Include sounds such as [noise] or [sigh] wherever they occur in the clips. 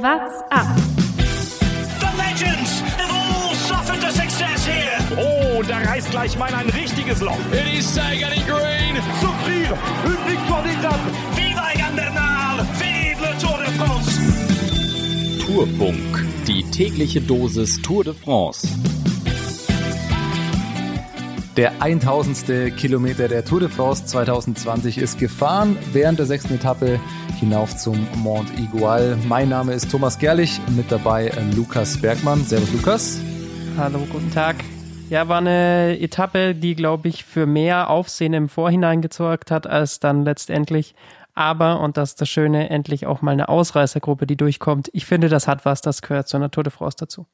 What's up? The legends have all suffered the success here. Oh, da reißt gleich mal ein richtiges Loch. It is Sagan in green. Souffrir une victoire d'étape. Viva Egan Bernal! Vive le Tour de France! Tourfunk, die tägliche Dosis Tour de France. Der 1000. Kilometer der Tour de France 2020 ist gefahren während der sechsten Etappe hinauf zum Mont Igual. Mein Name ist Thomas Gerlich, mit dabei äh, Lukas Bergmann. Servus Lukas. Hallo, guten Tag. Ja, war eine Etappe, die, glaube ich, für mehr Aufsehen im Vorhinein gesorgt hat, als dann letztendlich. Aber, und das ist das Schöne, endlich auch mal eine Ausreißergruppe, die durchkommt. Ich finde, das hat was, das gehört zu einer Tour de France dazu.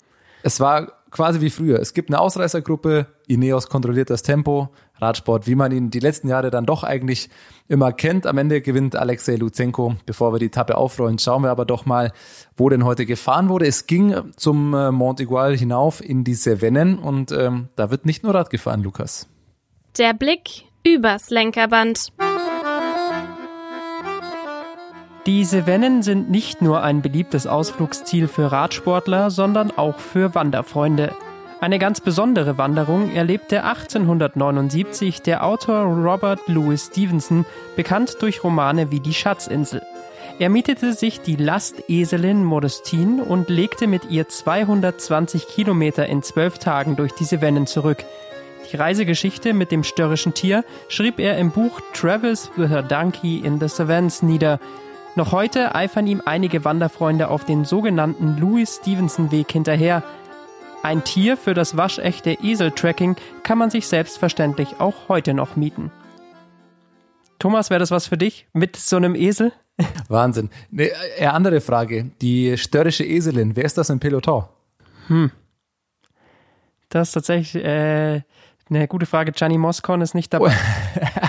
Es war quasi wie früher. Es gibt eine Ausreißergruppe, Ineos kontrolliert das Tempo, Radsport, wie man ihn die letzten Jahre dann doch eigentlich immer kennt. Am Ende gewinnt Alexei Luzenko. Bevor wir die Etappe aufrollen, schauen wir aber doch mal, wo denn heute gefahren wurde. Es ging zum äh, Mont Igual hinauf in die Cevennen und ähm, da wird nicht nur Rad gefahren, Lukas. Der Blick übers Lenkerband. Die Cevennen sind nicht nur ein beliebtes Ausflugsziel für Radsportler, sondern auch für Wanderfreunde. Eine ganz besondere Wanderung erlebte 1879 der Autor Robert Louis Stevenson, bekannt durch Romane wie Die Schatzinsel. Er mietete sich die Lasteselin Modestine und legte mit ihr 220 Kilometer in zwölf Tagen durch die Cevennen zurück. Die Reisegeschichte mit dem störrischen Tier schrieb er im Buch Travels with a Donkey in the Cevennes nieder. Noch heute eifern ihm einige Wanderfreunde auf den sogenannten Louis Stevenson Weg hinterher. Ein Tier für das waschechte Esel-Tracking kann man sich selbstverständlich auch heute noch mieten. Thomas, wäre das was für dich mit so einem Esel? [laughs] Wahnsinn. Eine eher andere Frage. Die störrische Eselin, wer ist das im Peloton? Hm. Das ist tatsächlich äh, eine gute Frage. Gianni Moscon ist nicht dabei. [laughs]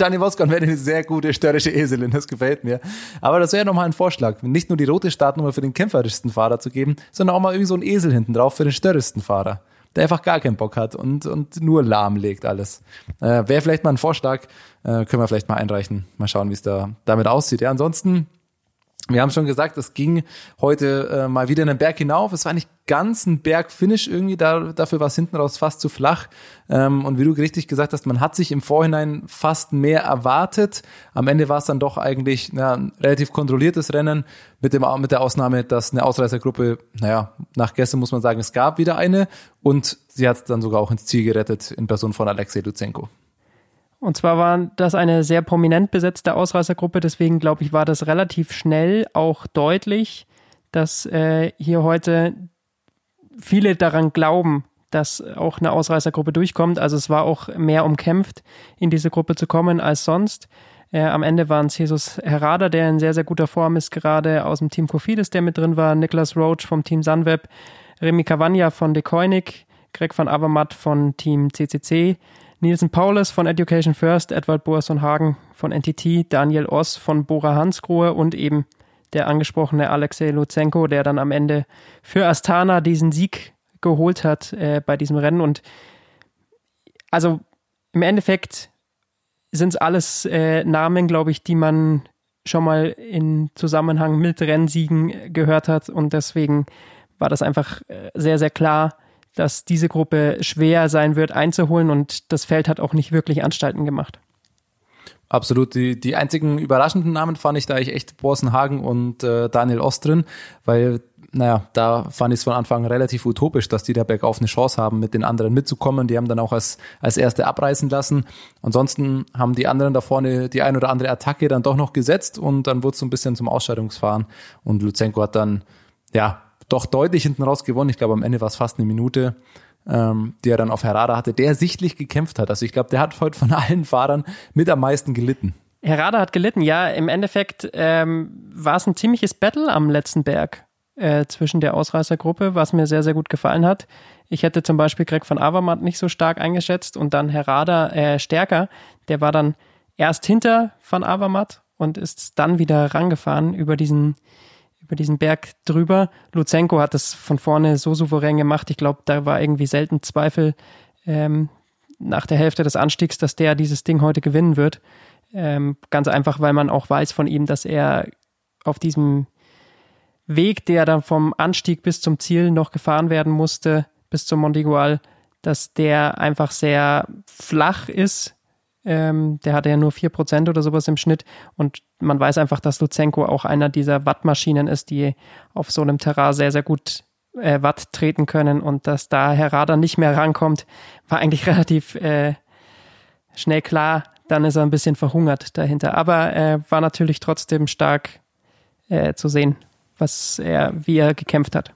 Gianni Moscon wäre eine sehr gute störrische Eselin, das gefällt mir. Aber das wäre nochmal ein Vorschlag, nicht nur die rote Startnummer für den kämpferischsten Fahrer zu geben, sondern auch mal irgendwie so einen Esel hinten drauf für den störrischsten Fahrer, der einfach gar keinen Bock hat und, und nur lahmlegt alles. Äh, wäre vielleicht mal ein Vorschlag, äh, können wir vielleicht mal einreichen. Mal schauen, wie es da damit aussieht. Ja, ansonsten wir haben schon gesagt, es ging heute äh, mal wieder einen Berg hinauf. Es war nicht ganz ein Bergfinish irgendwie, da, dafür war es hinten raus fast zu flach. Ähm, und wie du richtig gesagt hast, man hat sich im Vorhinein fast mehr erwartet. Am Ende war es dann doch eigentlich na, ein relativ kontrolliertes Rennen, mit, dem, mit der Ausnahme, dass eine Ausreißergruppe, naja, nach gestern muss man sagen, es gab wieder eine und sie hat dann sogar auch ins Ziel gerettet in Person von Alexei Luzenko. Und zwar war das eine sehr prominent besetzte Ausreißergruppe, deswegen glaube ich, war das relativ schnell auch deutlich, dass äh, hier heute viele daran glauben, dass auch eine Ausreißergruppe durchkommt. Also es war auch mehr umkämpft, in diese Gruppe zu kommen als sonst. Äh, am Ende waren es Jesus Herrada, der in sehr, sehr guter Form ist, gerade aus dem Team Kofidis, der mit drin war, Niklas Roach vom Team Sunweb, Remy Cavagna von De Koenig, Greg van Avermaet von Team CCC, Nielsen Paulus von Education First, Edward Boasson Hagen von NTT, Daniel Oss von Bora Hansgrohe und eben der angesprochene Alexei Luzenko, der dann am Ende für Astana diesen Sieg geholt hat äh, bei diesem Rennen. Und also im Endeffekt sind es alles äh, Namen, glaube ich, die man schon mal in Zusammenhang mit Rennsiegen gehört hat. Und deswegen war das einfach äh, sehr, sehr klar, dass diese Gruppe schwer sein wird einzuholen und das Feld hat auch nicht wirklich Anstalten gemacht. Absolut. Die, die einzigen überraschenden Namen fand ich da eigentlich echt Borsenhagen und äh, Daniel Ostrin, weil, naja, da fand ich es von Anfang an relativ utopisch, dass die da bergauf eine Chance haben, mit den anderen mitzukommen. Die haben dann auch als, als erste abreißen lassen. Ansonsten haben die anderen da vorne die ein oder andere Attacke dann doch noch gesetzt und dann wurde es so ein bisschen zum Ausscheidungsfahren und Luzenko hat dann, ja, doch deutlich hinten raus gewonnen. Ich glaube, am Ende war es fast eine Minute, ähm, die er dann auf Herrada hatte, der sichtlich gekämpft hat. Also ich glaube, der hat heute von allen Fahrern mit am meisten gelitten. Herrada hat gelitten, ja. Im Endeffekt ähm, war es ein ziemliches Battle am letzten Berg äh, zwischen der Ausreißergruppe, was mir sehr, sehr gut gefallen hat. Ich hätte zum Beispiel Greg von Avermaet nicht so stark eingeschätzt und dann Herrada äh, stärker. Der war dann erst hinter von Avermaet und ist dann wieder rangefahren über diesen über diesen Berg drüber. Luzenko hat das von vorne so souverän gemacht. Ich glaube, da war irgendwie selten Zweifel ähm, nach der Hälfte des Anstiegs, dass der dieses Ding heute gewinnen wird. Ähm, ganz einfach, weil man auch weiß von ihm, dass er auf diesem Weg, der dann vom Anstieg bis zum Ziel noch gefahren werden musste, bis zum Mondigual, dass der einfach sehr flach ist. Ähm, der hatte ja nur 4% oder sowas im Schnitt. Und man weiß einfach, dass Luzenko auch einer dieser Wattmaschinen ist, die auf so einem Terrain sehr, sehr gut äh, Watt treten können. Und dass da Herr Rader nicht mehr rankommt, war eigentlich [laughs] relativ äh, schnell klar. Dann ist er ein bisschen verhungert dahinter. Aber äh, war natürlich trotzdem stark äh, zu sehen, was er, wie er gekämpft hat.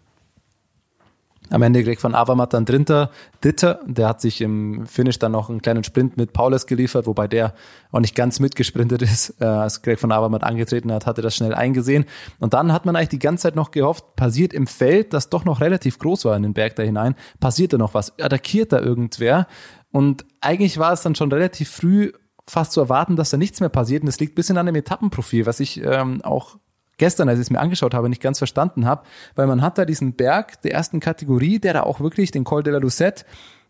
Am Ende Greg von Avermaet dann Dritter, Dritter. Der hat sich im Finish dann noch einen kleinen Sprint mit Paulus geliefert, wobei der auch nicht ganz mitgesprintet ist. Äh, als Greg von Avermaet angetreten hat, hatte das schnell eingesehen. Und dann hat man eigentlich die ganze Zeit noch gehofft, passiert im Feld, das doch noch relativ groß war in den Berg da hinein, passiert da noch was, attackiert da irgendwer. Und eigentlich war es dann schon relativ früh fast zu erwarten, dass da nichts mehr passiert. Und es liegt bisschen an dem Etappenprofil, was ich ähm, auch gestern, als ich es mir angeschaut habe, nicht ganz verstanden habe, weil man hat da diesen Berg der ersten Kategorie, der da auch wirklich den Col de la Lucette,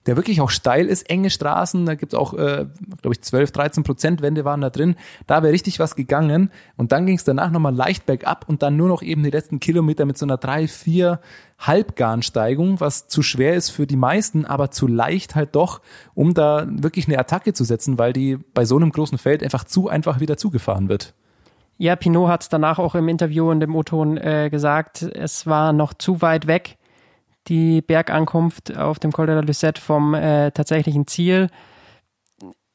der wirklich auch steil ist, enge Straßen, da gibt's auch, äh, glaube ich, 12, 13 Prozent Wände waren da drin. Da wäre richtig was gegangen. Und dann ging es danach nochmal leicht bergab und dann nur noch eben die letzten Kilometer mit so einer 3, 4 Halbgarnsteigung, was zu schwer ist für die meisten, aber zu leicht halt doch, um da wirklich eine Attacke zu setzen, weil die bei so einem großen Feld einfach zu einfach wieder zugefahren wird. Ja, Pinot hat es danach auch im Interview in dem O-Ton äh, gesagt, es war noch zu weit weg, die Bergankunft auf dem Col de la Lucette vom äh, tatsächlichen Ziel.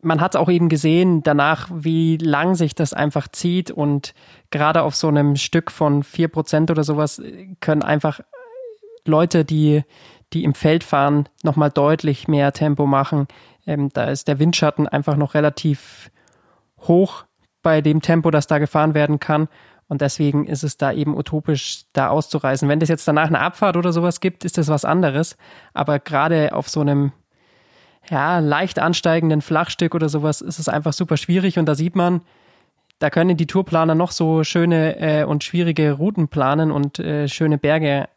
Man hat auch eben gesehen danach, wie lang sich das einfach zieht und gerade auf so einem Stück von vier Prozent oder sowas können einfach Leute, die, die im Feld fahren, nochmal deutlich mehr Tempo machen. Ähm, da ist der Windschatten einfach noch relativ hoch bei dem Tempo, das da gefahren werden kann. Und deswegen ist es da eben utopisch, da auszureisen. Wenn das jetzt danach eine Abfahrt oder sowas gibt, ist das was anderes. Aber gerade auf so einem ja, leicht ansteigenden Flachstück oder sowas ist es einfach super schwierig. Und da sieht man, da können die Tourplaner noch so schöne äh, und schwierige Routen planen und äh, schöne Berge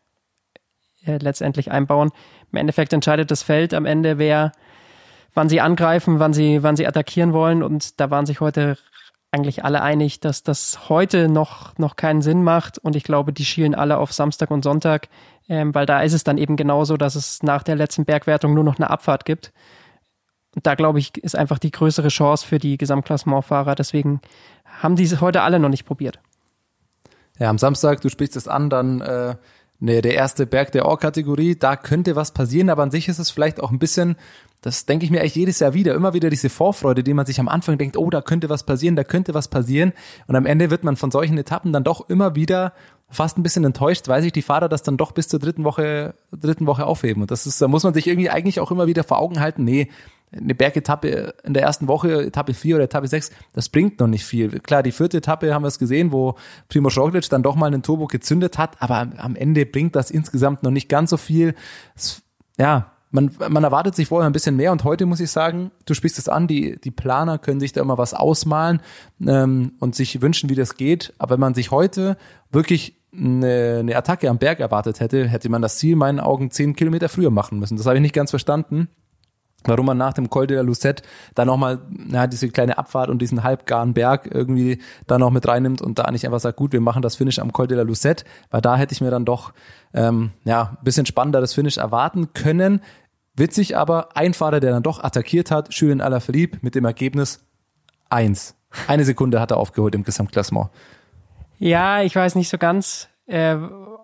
äh, letztendlich einbauen. Im Endeffekt entscheidet das Feld am Ende, wer, wann sie angreifen, wann sie, wann sie attackieren wollen. Und da waren sich heute eigentlich alle einig, dass das heute noch, noch keinen Sinn macht. Und ich glaube, die schielen alle auf Samstag und Sonntag, ähm, weil da ist es dann eben genauso, dass es nach der letzten Bergwertung nur noch eine Abfahrt gibt. Und da glaube ich, ist einfach die größere Chance für die Gesamtklassementfahrer. Deswegen haben die es heute alle noch nicht probiert. Ja, am Samstag, du sprichst es an, dann äh, ne, der erste Berg der Or-Kategorie, da könnte was passieren, aber an sich ist es vielleicht auch ein bisschen das denke ich mir eigentlich jedes Jahr wieder. Immer wieder diese Vorfreude, die man sich am Anfang denkt, oh, da könnte was passieren, da könnte was passieren. Und am Ende wird man von solchen Etappen dann doch immer wieder fast ein bisschen enttäuscht, weil sich die Fahrer das dann doch bis zur dritten Woche, dritten Woche aufheben. Und das ist, da muss man sich irgendwie eigentlich auch immer wieder vor Augen halten, nee, eine Bergetappe in der ersten Woche, Etappe 4 oder Etappe 6, das bringt noch nicht viel. Klar, die vierte Etappe haben wir es gesehen, wo Primoz Roglic dann doch mal einen Turbo gezündet hat, aber am Ende bringt das insgesamt noch nicht ganz so viel. Es, ja, man, man erwartet sich vorher ein bisschen mehr und heute muss ich sagen, du sprichst es an, die, die Planer können sich da immer was ausmalen ähm, und sich wünschen, wie das geht. Aber wenn man sich heute wirklich eine, eine Attacke am Berg erwartet hätte, hätte man das Ziel in meinen Augen zehn Kilometer früher machen müssen. Das habe ich nicht ganz verstanden warum man nach dem Col de la Lucette da nochmal ja, diese kleine Abfahrt und diesen halbgaren Berg irgendwie da noch mit reinnimmt und da nicht einfach sagt, gut, wir machen das Finish am Col de la Lucette, weil da hätte ich mir dann doch ähm, ja ein bisschen spannenderes Finish erwarten können. Witzig aber, ein Fahrer, der dann doch attackiert hat, Julien Alaphilippe mit dem Ergebnis eins. Eine Sekunde hat er aufgeholt im Gesamtklassement. Ja, ich weiß nicht so ganz, äh,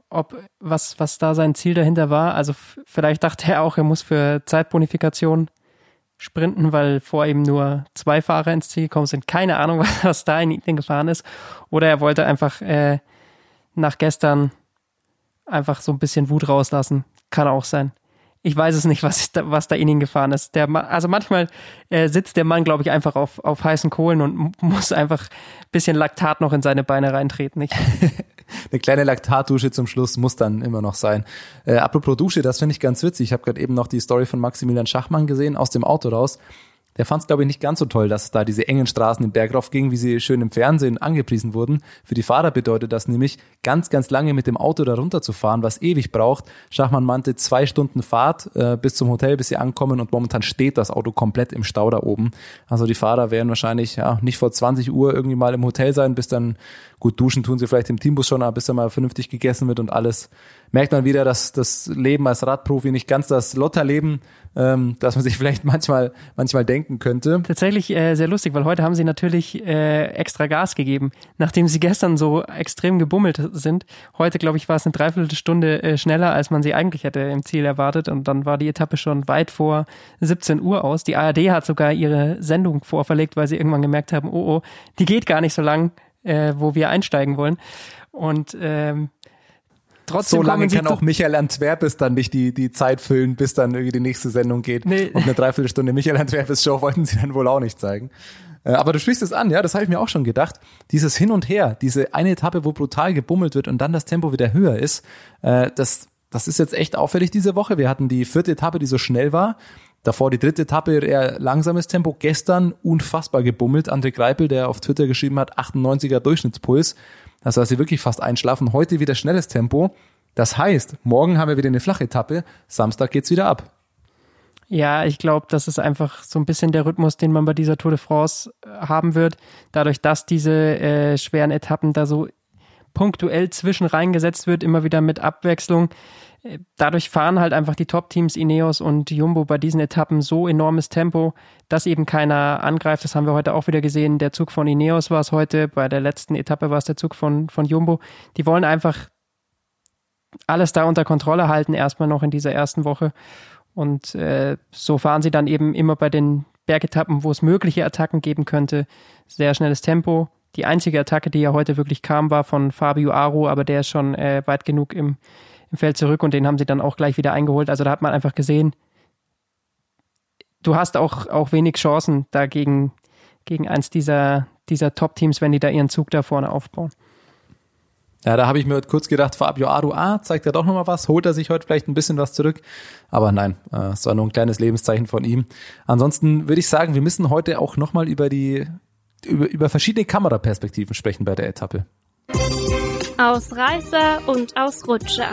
ob was, was da sein Ziel dahinter war. Also vielleicht dachte er auch, er muss für Zeitbonifikation sprinten, weil vor ihm nur zwei Fahrer ins Ziel gekommen sind. Keine Ahnung, was, [laughs] was da in ihn gefahren ist. Oder er wollte einfach äh, nach gestern einfach so ein bisschen Wut rauslassen. Kann auch sein ich weiß es nicht, was da, was da in ihn gefahren ist. Der, also manchmal äh, sitzt der Mann, glaube ich, einfach auf, auf heißen Kohlen und muss einfach ein bisschen Laktat noch in seine Beine reintreten. Ich, [laughs] Eine kleine Laktatdusche zum Schluss muss dann immer noch sein. Äh, apropos Dusche, das finde ich ganz witzig. Ich habe gerade eben noch die Story von Maximilian Schachmann gesehen, aus dem Auto raus der fand es, glaube ich, nicht ganz so toll, dass es da diese engen Straßen im Berg rauf ging, wie sie schön im Fernsehen angepriesen wurden. Für die Fahrer bedeutet das nämlich, ganz, ganz lange mit dem Auto da runter zu fahren, was ewig braucht. Schachmann meinte zwei Stunden Fahrt äh, bis zum Hotel, bis sie ankommen und momentan steht das Auto komplett im Stau da oben. Also die Fahrer werden wahrscheinlich ja nicht vor 20 Uhr irgendwie mal im Hotel sein, bis dann Gut, duschen tun sie vielleicht im Teambus schon, aber bis da mal vernünftig gegessen wird und alles, merkt man wieder, dass das Leben als Radprofi nicht ganz das Lotterleben, ähm, das man sich [laughs] vielleicht manchmal, manchmal denken könnte. Tatsächlich äh, sehr lustig, weil heute haben sie natürlich äh, extra Gas gegeben, nachdem sie gestern so extrem gebummelt sind. Heute, glaube ich, war es eine Dreiviertelstunde äh, schneller, als man sie eigentlich hätte im Ziel erwartet und dann war die Etappe schon weit vor 17 Uhr aus. Die ARD hat sogar ihre Sendung vorverlegt, weil sie irgendwann gemerkt haben, oh oh, die geht gar nicht so lang, äh, wo wir einsteigen wollen. Und ähm, Trotzdem so lange kann auch Michael Antwerpes dann nicht die, die Zeit füllen, bis dann irgendwie die nächste Sendung geht. Nee. Und eine Dreiviertelstunde Michael Antwerpes Show wollten sie dann wohl auch nicht zeigen. Äh, aber du sprichst es an, ja, das habe ich mir auch schon gedacht. Dieses Hin und Her, diese eine Etappe, wo brutal gebummelt wird und dann das Tempo wieder höher ist, äh, das, das ist jetzt echt auffällig diese Woche. Wir hatten die vierte Etappe, die so schnell war. Davor die dritte Etappe, eher langsames Tempo. Gestern unfassbar gebummelt. André Greipel, der auf Twitter geschrieben hat, 98er Durchschnittspuls. Das heißt, sie wirklich fast einschlafen. Heute wieder schnelles Tempo. Das heißt, morgen haben wir wieder eine flache Etappe. Samstag geht's wieder ab. Ja, ich glaube, das ist einfach so ein bisschen der Rhythmus, den man bei dieser Tour de France äh, haben wird. Dadurch, dass diese äh, schweren Etappen da so punktuell zwischen reingesetzt wird, immer wieder mit Abwechslung. Dadurch fahren halt einfach die Top-Teams Ineos und Jumbo bei diesen Etappen so enormes Tempo, dass eben keiner angreift. Das haben wir heute auch wieder gesehen. Der Zug von Ineos war es heute, bei der letzten Etappe war es der Zug von, von Jumbo. Die wollen einfach alles da unter Kontrolle halten, erstmal noch in dieser ersten Woche. Und äh, so fahren sie dann eben immer bei den Bergetappen, wo es mögliche Attacken geben könnte, sehr schnelles Tempo. Die einzige Attacke, die ja heute wirklich kam, war von Fabio Aru, aber der ist schon äh, weit genug im, im Feld zurück und den haben sie dann auch gleich wieder eingeholt. Also da hat man einfach gesehen, du hast auch, auch wenig Chancen dagegen gegen eins dieser, dieser Top-Teams, wenn die da ihren Zug da vorne aufbauen. Ja, da habe ich mir kurz gedacht, Fabio Aru, ah, zeigt er doch nochmal was, holt er sich heute vielleicht ein bisschen was zurück. Aber nein, äh, es war nur ein kleines Lebenszeichen von ihm. Ansonsten würde ich sagen, wir müssen heute auch nochmal über die, über, über verschiedene Kameraperspektiven sprechen bei der Etappe. Ausreißer und Ausrutscher.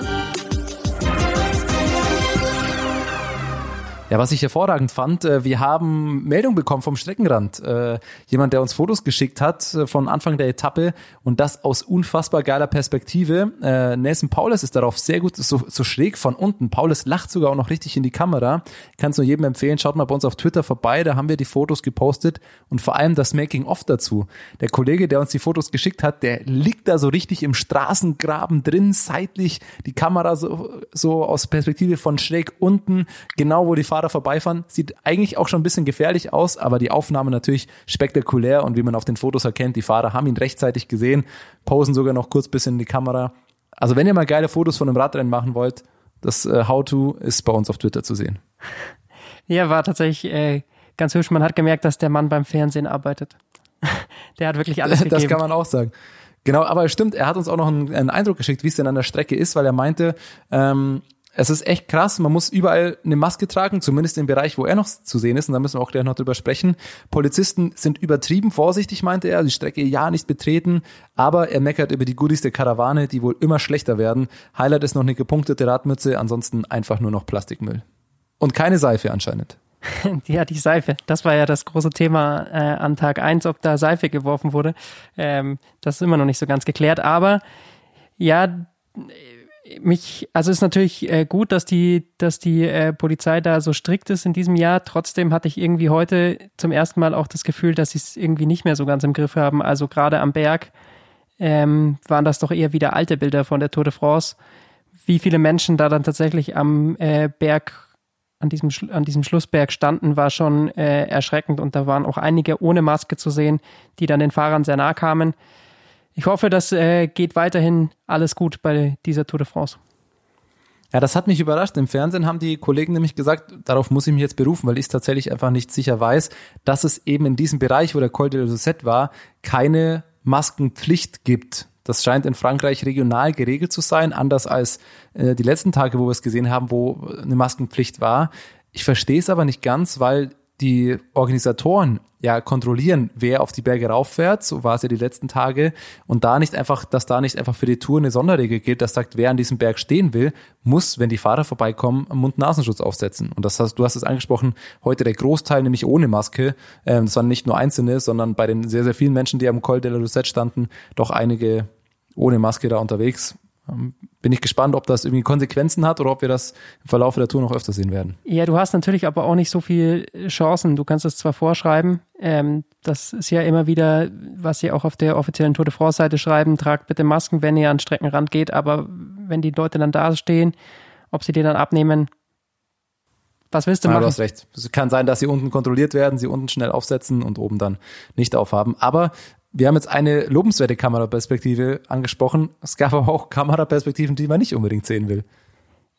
Ja, was ich hervorragend fand, äh, wir haben Meldung bekommen vom Streckenrand. Äh, jemand, der uns Fotos geschickt hat äh, von Anfang der Etappe und das aus unfassbar geiler Perspektive. Nelson Paulus ist darauf sehr gut, so, so schräg von unten. Paulus lacht sogar auch noch richtig in die Kamera. Kann es nur jedem empfehlen, schaut mal bei uns auf Twitter vorbei, da haben wir die Fotos gepostet und vor allem das Making-of dazu. Der Kollege, der uns die Fotos geschickt hat, der liegt da so richtig im Straßengraben drin, seitlich, die Kamera so, so aus Perspektive von schräg unten, genau wo die Fahrer vorbeifahren. Sieht eigentlich auch schon ein bisschen gefährlich aus, aber die Aufnahme natürlich spektakulär und wie man auf den Fotos erkennt, die Fahrer haben ihn rechtzeitig gesehen, posen sogar noch kurz bisschen in die Kamera. Also wenn ihr mal geile Fotos von einem Radrennen machen wollt, das äh, How-To ist bei uns auf Twitter zu sehen. Ja, war tatsächlich äh, ganz hübsch. Man hat gemerkt, dass der Mann beim Fernsehen arbeitet. [laughs] der hat wirklich alles gegeben. Das kann man auch sagen. Genau, aber stimmt, er hat uns auch noch einen, einen Eindruck geschickt, wie es denn an der Strecke ist, weil er meinte, ähm, es ist echt krass. Man muss überall eine Maske tragen, zumindest im Bereich, wo er noch zu sehen ist. Und da müssen wir auch gleich noch drüber sprechen. Polizisten sind übertrieben vorsichtig, meinte er. Die Strecke ja nicht betreten. Aber er meckert über die Goodies der Karawane, die wohl immer schlechter werden. Highlight ist noch eine gepunktete Radmütze. Ansonsten einfach nur noch Plastikmüll. Und keine Seife anscheinend. [laughs] Ja, die Seife. Das war ja das große Thema äh, an Tag eins, ob da Seife geworfen wurde. Ähm, das ist immer noch nicht so ganz geklärt. Aber ja, mich, also ist natürlich äh, gut, dass die, dass die äh, Polizei da so strikt ist in diesem Jahr. Trotzdem hatte ich irgendwie heute zum ersten Mal auch das Gefühl, dass sie es irgendwie nicht mehr so ganz im Griff haben. Also gerade am Berg ähm, waren das doch eher wieder alte Bilder von der Tour de France. Wie viele Menschen da dann tatsächlich am äh, Berg, an diesem, an diesem Schlussberg standen, war schon äh, erschreckend und da waren auch einige ohne Maske zu sehen, die dann den Fahrern sehr nahe kamen. Ich hoffe, das äh, geht weiterhin alles gut bei dieser Tour de France. Ja, das hat mich überrascht. Im Fernsehen haben die Kollegen nämlich gesagt, darauf muss ich mich jetzt berufen, weil ich es tatsächlich einfach nicht sicher weiß, dass es eben in diesem Bereich, wo der Col de Rosette war, keine Maskenpflicht gibt. Das scheint in Frankreich regional geregelt zu sein, anders als äh, die letzten Tage, wo wir es gesehen haben, wo eine Maskenpflicht war. Ich verstehe es aber nicht ganz, weil die Organisatoren ja kontrollieren, wer auf die Berge rauffährt, so war es ja die letzten Tage, und da nicht einfach, dass da nicht einfach für die Tour eine Sonderregel gilt, dass sagt, wer an diesem Berg stehen will, muss, wenn die Fahrer vorbeikommen, Mund-Nasenschutz aufsetzen. Und das hast, du hast es angesprochen, heute der Großteil nämlich ohne Maske. Ähm, das waren nicht nur Einzelne, sondern bei den sehr, sehr vielen Menschen, die am Col de la Rosette standen, doch einige ohne Maske da unterwegs. Ähm, bin ich gespannt, ob das irgendwie Konsequenzen hat oder ob wir das im Verlauf der Tour noch öfter sehen werden. Ja, du hast natürlich aber auch nicht so viel Chancen. Du kannst es zwar vorschreiben, ähm, das ist ja immer wieder, was sie auch auf der offiziellen Tour de France-Seite schreiben, tragt bitte Masken, wenn ihr an den Streckenrand geht, aber wenn die Leute dann da stehen, ob sie die dann abnehmen, was willst du ja, machen? Du hast recht. Es kann sein, dass sie unten kontrolliert werden, sie unten schnell aufsetzen und oben dann nicht aufhaben. Aber wir haben jetzt eine lobenswerte Kameraperspektive angesprochen. Es gab aber auch Kameraperspektiven, die man nicht unbedingt sehen will.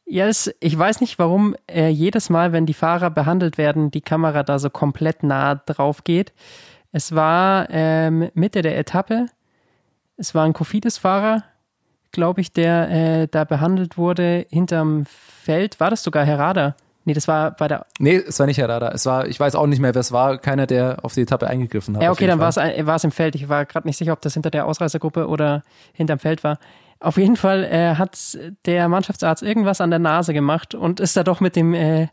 Ja, es, ich weiß nicht, warum äh, jedes Mal, wenn die Fahrer behandelt werden, die Kamera da so komplett nah drauf geht. Es war ähm, Mitte der Etappe. Es war ein Kofidis-Fahrer, glaube ich, der äh, da behandelt wurde hinterm Feld. War das sogar Herrada? Nee, das war bei der. Nee, es war nicht Herrada. Es war, ich weiß auch nicht mehr, wer es war. Keiner, der auf die Etappe eingegriffen hat. Ja, okay, dann war es, war es im Feld. Ich war gerade nicht sicher, ob das hinter der Ausreißergruppe oder hinterm Feld war. Auf jeden Fall äh, hat der Mannschaftsarzt irgendwas an der Nase gemacht und ist da doch mit dem äh,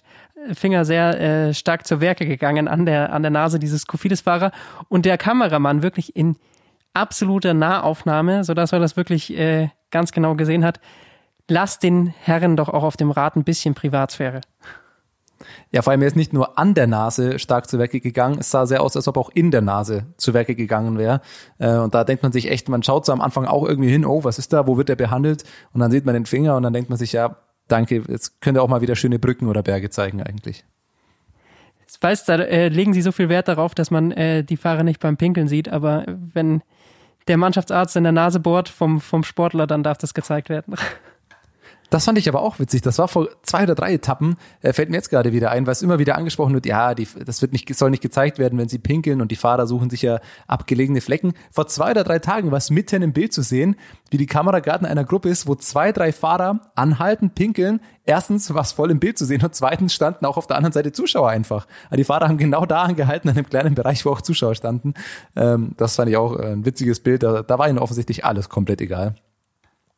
Finger sehr äh, stark zur Werke gegangen an der, an der Nase dieses Kofidis-Fahrer. Und der Kameramann wirklich in absoluter Nahaufnahme, sodass er das wirklich äh, ganz genau gesehen hat. Lass den Herren doch auch auf dem Rad ein bisschen Privatsphäre. Ja, vor allem er ist nicht nur an der Nase stark zu Werke gegangen, es sah sehr aus, als ob auch in der Nase zu Werke gegangen wäre. Äh, und da denkt man sich echt, man schaut so am Anfang auch irgendwie hin, oh, was ist da, wo wird der behandelt? Und dann sieht man den Finger und dann denkt man sich, ja, danke, jetzt könnt ihr auch mal wieder schöne Brücken oder Berge zeigen eigentlich. Ich weiß, da äh, legen sie so viel Wert darauf, dass man äh, die Fahrer nicht beim Pinkeln sieht, aber wenn der Mannschaftsarzt in der Nase bohrt vom, vom Sportler, dann darf das gezeigt werden. [laughs] Das fand ich aber auch witzig. Das war vor zwei oder drei Etappen, äh, fällt mir jetzt gerade wieder ein, weil es immer wieder angesprochen wird, ja, die, das wird nicht, soll nicht gezeigt werden, wenn sie pinkeln und die Fahrer suchen sich ja abgelegene Flecken. Vor zwei oder drei Tagen war es mitten im Bild zu sehen, wie die Kamera gerade in einer Gruppe ist, wo zwei, drei Fahrer anhalten, pinkeln. Erstens war es voll im Bild zu sehen und zweitens standen auch auf der anderen Seite Zuschauer einfach. Also die Fahrer haben genau da angehalten, in einem kleinen Bereich, wo auch Zuschauer standen. Ähm, das fand ich auch ein witziges Bild. Da, da war ihnen offensichtlich alles komplett egal.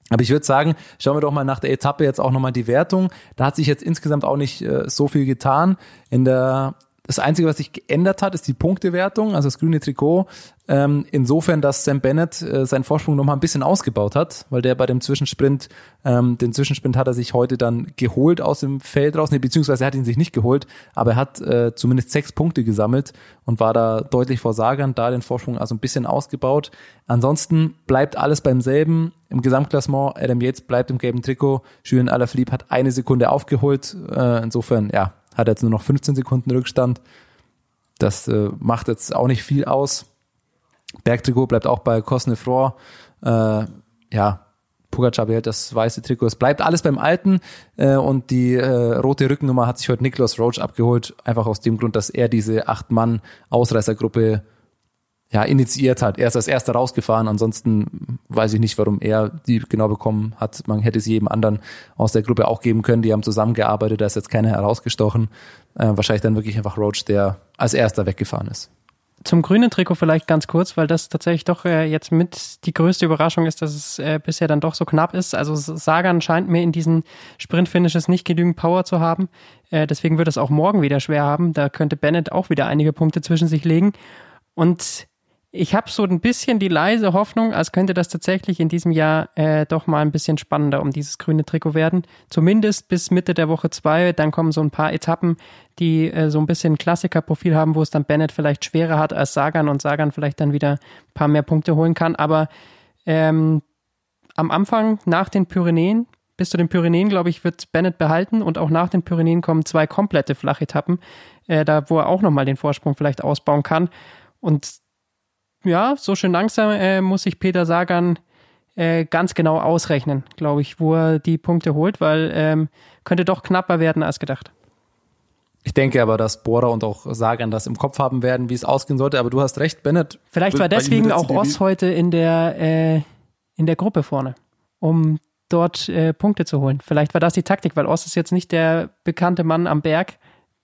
Aber ich würde sagen, schauen wir doch mal nach der Etappe jetzt auch nochmal die Wertung. Da hat sich jetzt insgesamt auch nicht äh, so viel getan. In der das Einzige, was sich geändert hat, ist die Punktewertung, also das grüne Trikot. Ähm, insofern, dass Sam Bennett äh, seinen Vorsprung nochmal ein bisschen ausgebaut hat, weil der bei dem Zwischensprint, ähm, den Zwischensprint hat er sich heute dann geholt aus dem Feld raus, nee, beziehungsweise er hat ihn sich nicht geholt, aber er hat äh, zumindest sechs Punkte gesammelt und war da deutlich vor Sagern, da den Vorsprung also ein bisschen ausgebaut. Ansonsten bleibt alles beim selben. Im Gesamtklassement, Adam Yates bleibt im gelben Trikot, Julien Alaphilippe hat eine Sekunde aufgeholt. Äh, insofern, ja, hat jetzt nur noch 15 Sekunden Rückstand. Das äh, macht jetzt auch nicht viel aus. Bergtrikot bleibt auch bei Cosnefroy. Äh, ja, Pogacar behält das weiße Trikot. Es bleibt alles beim Alten äh, und die äh, rote Rückennummer hat sich heute Niklas Roach abgeholt, einfach aus dem Grund, dass er diese acht Mann Ausreißergruppe ja, initiiert hat. Er ist als erster rausgefahren, ansonsten weiß ich nicht, warum er die genau bekommen hat. Man hätte sie jedem anderen aus der Gruppe auch geben können. Die haben zusammengearbeitet, da ist jetzt keiner herausgestochen. Äh, wahrscheinlich dann wirklich einfach Roach, der als erster weggefahren ist. Zum grünen Trikot vielleicht ganz kurz, weil das tatsächlich doch äh, jetzt mit die größte Überraschung ist, dass es äh, bisher dann doch so knapp ist. Also Sagan scheint mir in diesen Sprintfinishes nicht genügend Power zu haben. Äh, deswegen wird es auch morgen wieder schwer haben. Da könnte Bennett auch wieder einige Punkte zwischen sich legen. Und ich habe so ein bisschen die leise Hoffnung, als könnte das tatsächlich in diesem Jahr äh, doch mal ein bisschen spannender um dieses grüne Trikot werden. Zumindest bis Mitte der Woche zwei. Dann kommen so ein paar Etappen, die äh, so ein bisschen Klassikerprofil haben, wo es dann Bennett vielleicht schwerer hat als Sagan und Sagan vielleicht dann wieder ein paar mehr Punkte holen kann. Aber ähm, am Anfang, nach den Pyrenäen, bis zu den Pyrenäen, glaube ich, wird Bennett behalten und auch nach den Pyrenäen kommen zwei komplette Flachetappen, äh, da wo er auch nochmal den Vorsprung vielleicht ausbauen kann. Und ja, so schön langsam äh, muss sich Peter Sagan äh, ganz genau ausrechnen, glaube ich, wo er die Punkte holt, weil ähm, könnte doch knapper werden als gedacht. Ich denke aber, dass Bora und auch Sagan das im Kopf haben werden, wie es ausgehen sollte. Aber du hast recht, Bennett. Vielleicht war deswegen auch Oss heute in der, äh, in der Gruppe vorne, um dort äh, Punkte zu holen. Vielleicht war das die Taktik, weil Oss ist jetzt nicht der bekannte Mann am Berg,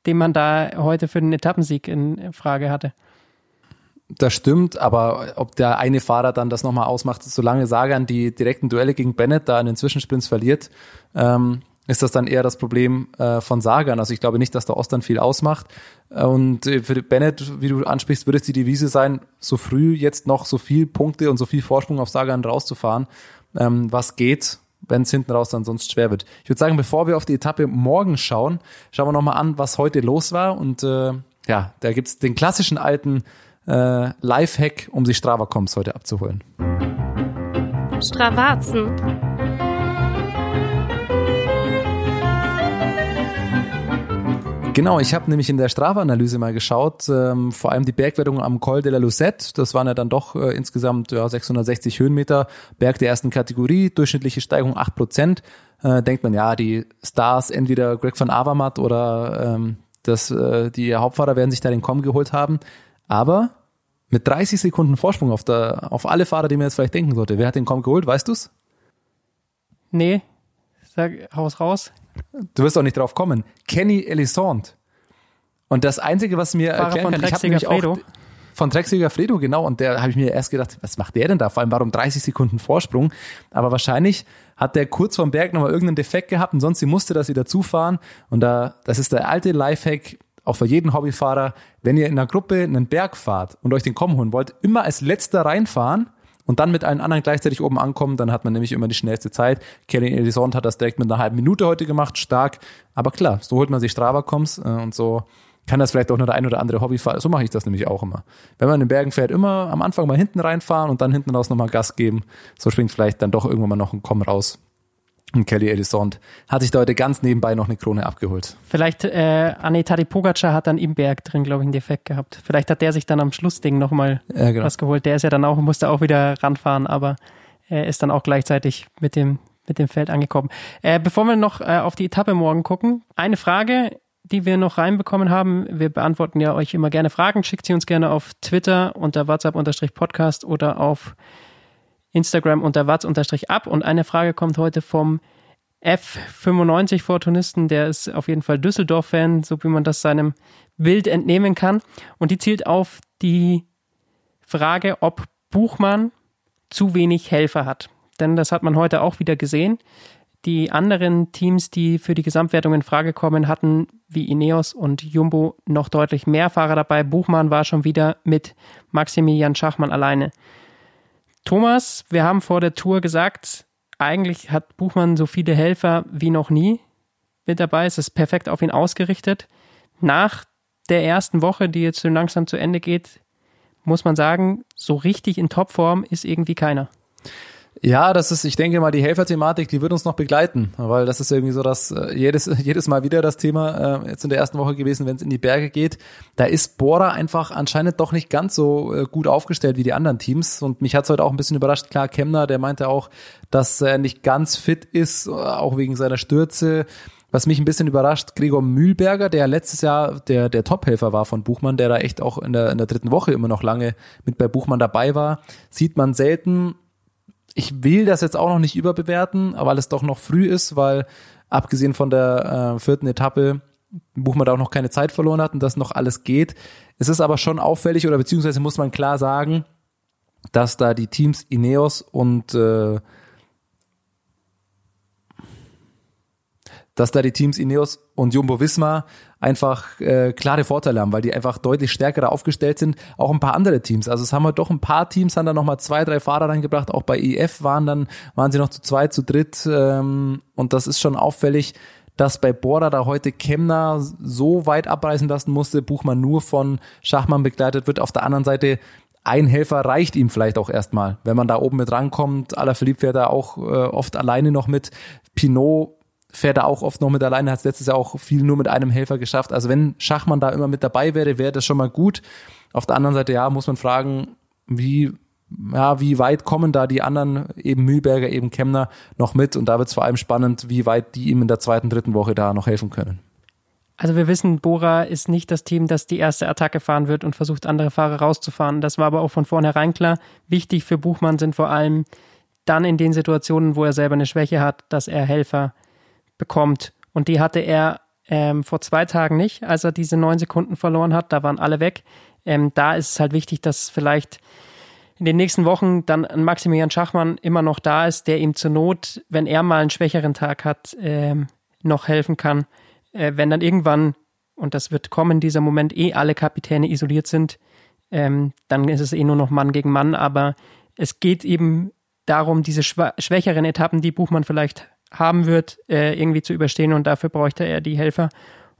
den man da heute für den Etappensieg in Frage hatte. Das stimmt, aber ob der eine Fahrer dann das nochmal ausmacht, solange Sagan die direkten Duelle gegen Bennett da in den Zwischensprints verliert, ähm, ist das dann eher das Problem äh, von Sagan. Also ich glaube nicht, dass der Ost dann viel ausmacht. Und für Bennett, wie du ansprichst, würde es die Devise sein, so früh jetzt noch so viel Punkte und so viel Vorsprung auf Sagan rauszufahren, ähm, was geht, wenn es hinten raus dann sonst schwer wird. Ich würde sagen, bevor wir auf die Etappe morgen schauen, schauen wir nochmal an, was heute los war. Und äh, ja, da gibt's den klassischen alten äh, Lifehack, um sich Strava-Comps heute abzuholen. Stravazen. Genau, ich habe nämlich in der Strava-Analyse mal geschaut, ähm, vor allem die Bergwertung am Col de la Lucette, das waren ja dann doch äh, insgesamt ja, 660 Höhenmeter, Berg der ersten Kategorie, durchschnittliche Steigung 8 Prozent. Äh, denkt man, ja, die Stars, entweder Greg van Avermaet oder ähm, das, äh, die Hauptfahrer werden sich da den Komm geholt haben. Aber mit 30 Sekunden Vorsprung auf, der, auf alle Fahrer, die man jetzt vielleicht denken sollte. Wer hat den Komm geholt, weißt du's? Nee, sag, haus raus. Du wirst auch nicht drauf kommen. Kenny Elisond. Und das Einzige, was mir Fahrer erklären von kann, ich habe nämlich Fredo. auch von Drexiger Fredo, genau. Und der habe ich mir erst gedacht, was macht der denn da? Vor allem warum 30 Sekunden Vorsprung? Aber wahrscheinlich hat der kurz vorm Berg nochmal irgendeinen Defekt gehabt und sonst musste das wieder zufahren. Und da, das ist der alte Lifehack, auch für jeden Hobbyfahrer, wenn ihr in einer Gruppe einen Berg fahrt und euch den Komm holen wollt, immer als letzter reinfahren und dann mit allen anderen gleichzeitig oben ankommen, dann hat man nämlich immer die schnellste Zeit. Kelly Elisond hat das direkt mit einer halben Minute heute gemacht, stark. Aber klar, so holt man sich Strava-Coms äh, und so kann das vielleicht auch nur der ein oder andere Hobbyfahrer. So mache ich das nämlich auch immer. Wenn man in den Bergen fährt, immer am Anfang mal hinten reinfahren und dann hinten raus nochmal Gas geben. So springt vielleicht dann doch irgendwann mal noch ein Komm raus. Und Kelly Elisond hat sich da heute ganz nebenbei noch eine Krone abgeholt. Vielleicht, äh, Anne Pogacar hat dann im Berg drin, glaube ich, einen Defekt gehabt. Vielleicht hat der sich dann am Schlussding nochmal Ja, genau. was geholt. Der ist ja dann auch, musste auch wieder ranfahren, aber er ist dann auch gleichzeitig mit dem, mit dem Feld angekommen. Äh, bevor wir noch äh, auf die Etappe morgen gucken, eine Frage, die wir noch reinbekommen haben. Wir beantworten ja euch immer gerne Fragen. Schickt sie uns gerne auf Twitter unter WhatsApp-Podcast oder auf Instagram unter Watz-ab. Und eine Frage kommt heute vom F95 Fortunisten, der ist auf jeden Fall Düsseldorf-Fan, so wie man das seinem Bild entnehmen kann. Und die zielt auf die Frage, ob Buchmann zu wenig Helfer hat. Denn das hat man heute auch wieder gesehen. Die anderen Teams, die für die Gesamtwertung in Frage kommen, hatten wie Ineos und Jumbo noch deutlich mehr Fahrer dabei. Buchmann war schon wieder mit Maximilian Schachmann alleine. Thomas, wir haben vor der Tour gesagt, eigentlich hat Buchmann so viele Helfer wie noch nie mit dabei. Es ist perfekt auf ihn ausgerichtet. Nach der ersten Woche, die jetzt so langsam zu Ende geht, muss man sagen, so richtig in Topform ist irgendwie keiner. Ja, das ist, ich denke mal, die Helferthematik, die wird uns noch begleiten, weil das ist irgendwie so, dass äh, jedes, [laughs] jedes Mal wieder das Thema äh, jetzt in der ersten Woche gewesen, wenn es in die Berge geht. Da ist Bora einfach anscheinend doch nicht ganz so äh, gut aufgestellt wie die anderen Teams. Und mich hat's heute auch ein bisschen überrascht. Klar, Kemner, der meinte auch, dass er nicht ganz fit ist, äh, auch wegen seiner Stürze. Was mich ein bisschen überrascht, Gregor Mühlberger, der letztes Jahr der, der Tophelfer war von Buchmann, der da echt auch in der, in der dritten Woche immer noch lange mit bei Buchmann dabei war, sieht man selten ich will das jetzt auch noch nicht überbewerten, weil es doch noch früh ist, weil abgesehen von der äh, vierten Etappe Buchmann da auch noch keine Zeit verloren hat und das noch alles geht. Es ist aber schon auffällig oder beziehungsweise muss man klar sagen, dass da die Teams Ineos und äh, dass da die Teams Ineos und Jumbo Visma einfach äh, klare Vorteile haben, weil die einfach deutlich stärker aufgestellt sind. Auch ein paar andere Teams. Also es haben wir doch ein paar Teams, haben da nochmal zwei, drei Fahrer reingebracht. Auch bei EF waren dann, waren sie noch zu zweit, zu dritt. Ähm, und das ist schon auffällig, dass bei Bora da heute Kemner so weit abreißen lassen musste, Buchmann nur von Schachmann begleitet wird. Auf der anderen Seite ein Helfer reicht ihm vielleicht auch erstmal. Wenn man da oben mit rankommt, Alaphilippe fährt da auch äh, oft alleine noch mit. Pinot fährt er auch oft noch mit alleine, hat es letztes Jahr auch viel nur mit einem Helfer geschafft. Also wenn Schachmann da immer mit dabei wäre, wäre das schon mal gut. Auf der anderen Seite, ja, muss man fragen, wie, ja, wie weit kommen da die anderen, eben Mühlberger, eben Kemner, noch mit? Und da wird es vor allem spannend, wie weit die ihm in der zweiten, dritten Woche da noch helfen können. Also wir wissen, Bora ist nicht das Team, das die erste Attacke fahren wird und versucht, andere Fahrer rauszufahren. Das war aber auch von vornherein klar. Wichtig für Buchmann sind vor allem dann in den Situationen, wo er selber eine Schwäche hat, dass er Helfer bekommt. Und die hatte er ähm, vor zwei Tagen nicht, als er diese neun Sekunden verloren hat. Da waren alle weg. Ähm, da ist es halt wichtig, dass vielleicht in den nächsten Wochen dann Maximilian Schachmann immer noch da ist, der ihm zur Not, wenn er mal einen schwächeren Tag hat, ähm, noch helfen kann. Äh, wenn dann irgendwann, und das wird kommen, dieser Moment eh alle Kapitäne isoliert sind, ähm, dann ist es eh nur noch Mann gegen Mann. Aber es geht eben darum, diese schwächeren Etappen, die Buchmann vielleicht haben wird, äh, irgendwie zu überstehen und dafür bräuchte er die Helfer.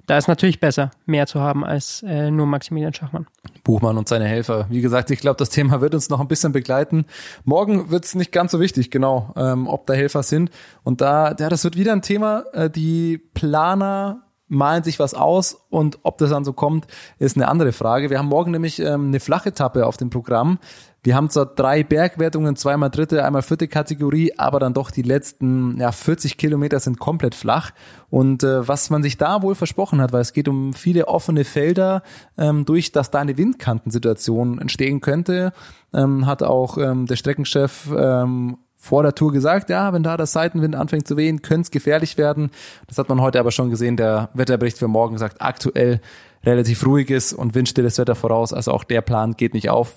Da ist natürlich besser, mehr zu haben als äh, nur Maximilian Schachmann. Buchmann und seine Helfer. Wie gesagt, ich glaube, das Thema wird uns noch ein bisschen begleiten. Morgen wird es nicht ganz so wichtig, genau, ähm, ob da Helfer sind. Und da, ja, das wird wieder ein Thema. Äh, die Planer malen sich was aus und ob das dann so kommt, ist eine andere Frage. Wir haben morgen nämlich ähm, eine flache Tappe auf dem Programm. Wir haben zwar drei Bergwertungen, zweimal dritte, einmal vierte Kategorie, aber dann doch die letzten ja, 40 Kilometer sind komplett flach. Und äh, was man sich da wohl versprochen hat, weil es geht um viele offene Felder, ähm, durch dass da eine Windkantensituation entstehen könnte, ähm, hat auch ähm, der Streckenchef ähm, vor der Tour gesagt, ja, wenn da der Seitenwind anfängt zu wehen, könnte es gefährlich werden. Das hat man heute aber schon gesehen. Der Wetterbericht für morgen sagt, aktuell relativ ruhiges und windstilles Wetter voraus. Also auch der Plan geht nicht auf.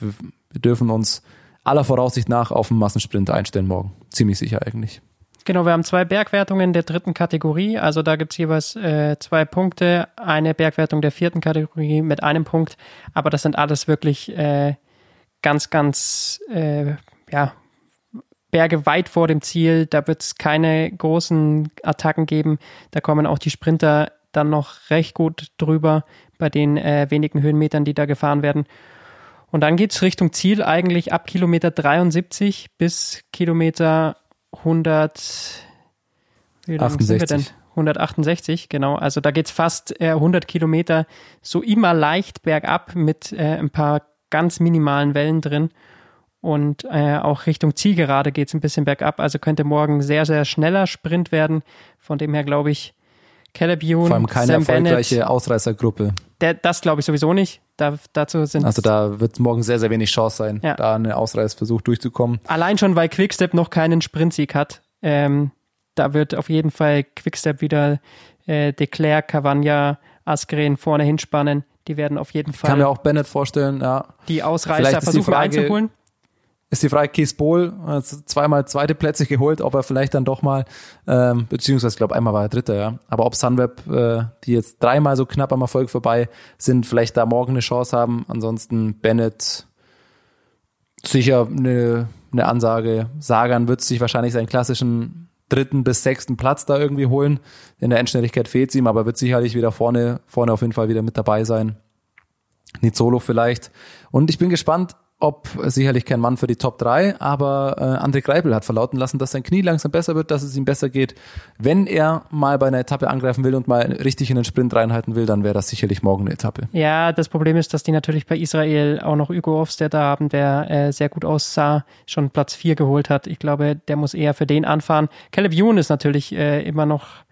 Wir, dürfen uns aller Voraussicht nach auf einen Massensprint einstellen morgen. Ziemlich sicher eigentlich. Genau, wir haben zwei Bergwertungen der dritten Kategorie. Also da gibt es jeweils äh, zwei Punkte. Eine Bergwertung der vierten Kategorie mit einem Punkt. Aber das sind alles wirklich äh, ganz, ganz, äh, ja, Berge weit vor dem Ziel. Da wird es keine großen Attacken geben. Da kommen auch die Sprinter dann noch recht gut drüber bei den äh, wenigen Höhenmetern, die da gefahren werden. Und dann geht es Richtung Ziel eigentlich ab Kilometer 73 bis Kilometer 100. Wie lang 68. sind wir denn? 168, genau. Also da geht es fast äh, 100 Kilometer so immer leicht bergab mit äh, ein paar ganz minimalen Wellen drin. Und äh, auch Richtung Zielgerade geht es ein bisschen bergab. Also könnte morgen sehr, sehr schneller Sprint werden. Von dem her glaube ich, Caleb Youn, Vor allem keine Sam erfolgreiche Bennett, Ausreißergruppe. Der, das glaube ich sowieso nicht. Da, dazu sind also da wird morgen sehr, sehr wenig Chance sein, ja. da einen Ausreißversuch durchzukommen. Allein schon, weil Quickstep noch keinen Sprintsieg hat. Ähm, da wird auf jeden Fall Quickstep wieder äh, Declerc, Cavagna, Askren vorne hinspannen. Die werden auf jeden Fall. Ich kann mir auch Bennett vorstellen, ja. Die Ausreißer versuchen Frage, einzuholen ist die Frage, Kees Bohl zweimal zweite Plätze geholt, ob er vielleicht dann doch mal, ähm, beziehungsweise ich glaube einmal war er Dritter, ja. Aber ob Sunweb, äh, die jetzt dreimal so knapp am Erfolg vorbei sind, vielleicht da morgen eine Chance haben. Ansonsten Bennett sicher eine, eine Ansage. Sagan wird sich wahrscheinlich seinen klassischen dritten bis sechsten Platz da irgendwie holen. In der Endschnelligkeit fehlt es ihm, aber wird sicherlich wieder vorne, vorne auf jeden Fall wieder mit dabei sein. Nizolo vielleicht. Und ich bin gespannt, ob sicherlich kein Mann für die Top 3, aber äh, André Greipel hat verlauten lassen, dass sein Knie langsam besser wird, dass es ihm besser geht. Wenn er mal bei einer Etappe angreifen will und mal richtig in den Sprint reinhalten will, dann wäre das sicherlich morgen eine Etappe. Ja, das Problem ist, dass die natürlich bei Israel auch noch Hugo Hofstetter haben, der äh, sehr gut aussah, schon Platz 4 geholt hat. Ich glaube, der muss eher für den anfahren. Caleb Youn ist natürlich äh, immer noch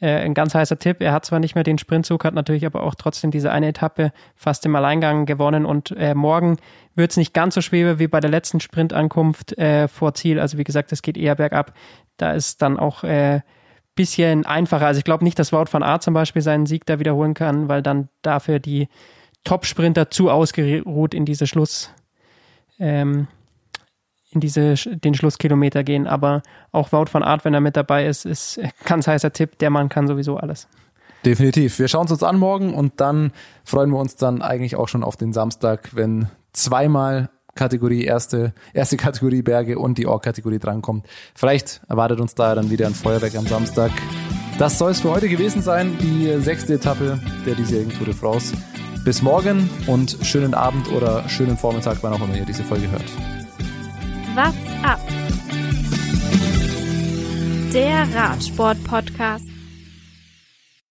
äh, ein ganz heißer Tipp. Er hat zwar nicht mehr den Sprintzug, hat natürlich aber auch trotzdem diese eine Etappe fast im Alleingang gewonnen und äh, morgen wird es nicht ganz so schwer wie bei der letzten Sprintankunft äh, vor Ziel. Also wie gesagt, es geht eher bergab. Da ist dann auch äh, bisschen einfacher. Also ich glaube nicht, dass Wout van Aert zum Beispiel seinen Sieg da wiederholen kann, weil dann dafür die Top-Sprinter zu ausgeruht in diese Schluss, ähm, in diese, den Schlusskilometer gehen. Aber auch Wout van Aert, wenn er mit dabei ist, ist ein [laughs] ganz heißer Tipp. Der Mann kann sowieso alles. Definitiv. Wir schauen es uns an morgen und dann freuen wir uns dann eigentlich auch schon auf den Samstag, wenn zweimal Kategorie erste, erste Kategorie Berge und die Org-Kategorie drankommt. Vielleicht erwartet uns da dann wieder ein Feuerwerk am Samstag. Das soll es für heute gewesen sein, die sechste Etappe der diesjährigen Tour de France. Bis morgen und schönen Abend oder schönen Vormittag, wann auch immer ihr diese Folge hört. What's up? Der Radsport-Podcast.